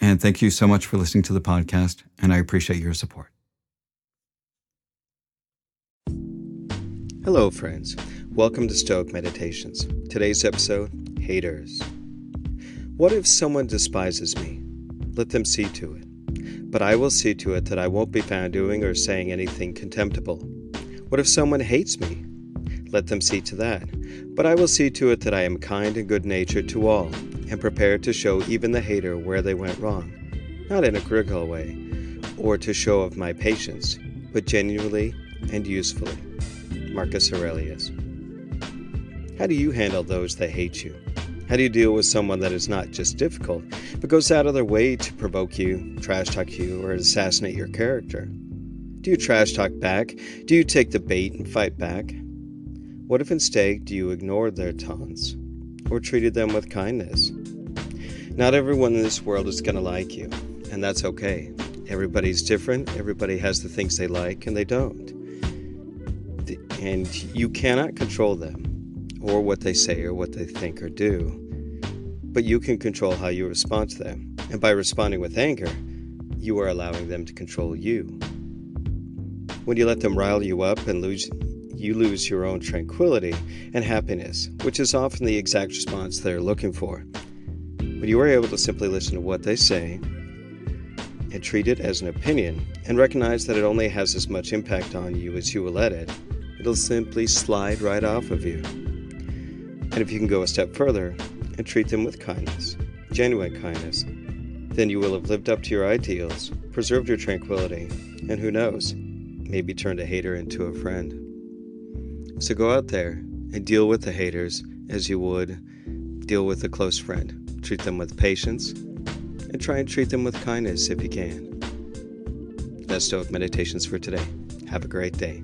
and thank you so much for listening to the podcast, and I appreciate your support. Hello, friends. Welcome to Stoic Meditations. Today's episode Haters. What if someone despises me? Let them see to it. But I will see to it that I won't be found doing or saying anything contemptible. What if someone hates me? Let them see to that. But I will see to it that I am kind and good natured to all, and prepared to show even the hater where they went wrong. Not in a critical way, or to show of my patience, but genuinely and usefully. Marcus Aurelius. How do you handle those that hate you? How do you deal with someone that is not just difficult, but goes out of their way to provoke you, trash talk you, or assassinate your character? Do you trash talk back? Do you take the bait and fight back? What if instead do you ignore their taunts or treated them with kindness? Not everyone in this world is going to like you, and that's okay. Everybody's different, everybody has the things they like and they don't. And you cannot control them or what they say or what they think or do, but you can control how you respond to them. And by responding with anger, you are allowing them to control you. When you let them rile you up and lose you lose your own tranquility and happiness, which is often the exact response they're looking for. When you are able to simply listen to what they say and treat it as an opinion and recognize that it only has as much impact on you as you will let it, it'll simply slide right off of you. And if you can go a step further and treat them with kindness, genuine kindness, then you will have lived up to your ideals, preserved your tranquility, and who knows, maybe turned a hater into a friend. So go out there and deal with the haters as you would deal with a close friend. Treat them with patience and try and treat them with kindness if you can. That's Stoic Meditations for today. Have a great day.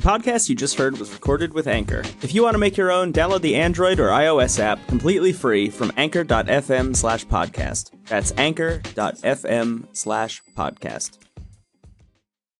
The podcast you just heard was recorded with Anchor. If you want to make your own, download the Android or iOS app completely free from anchor.fm slash podcast. That's anchor.fm slash podcast.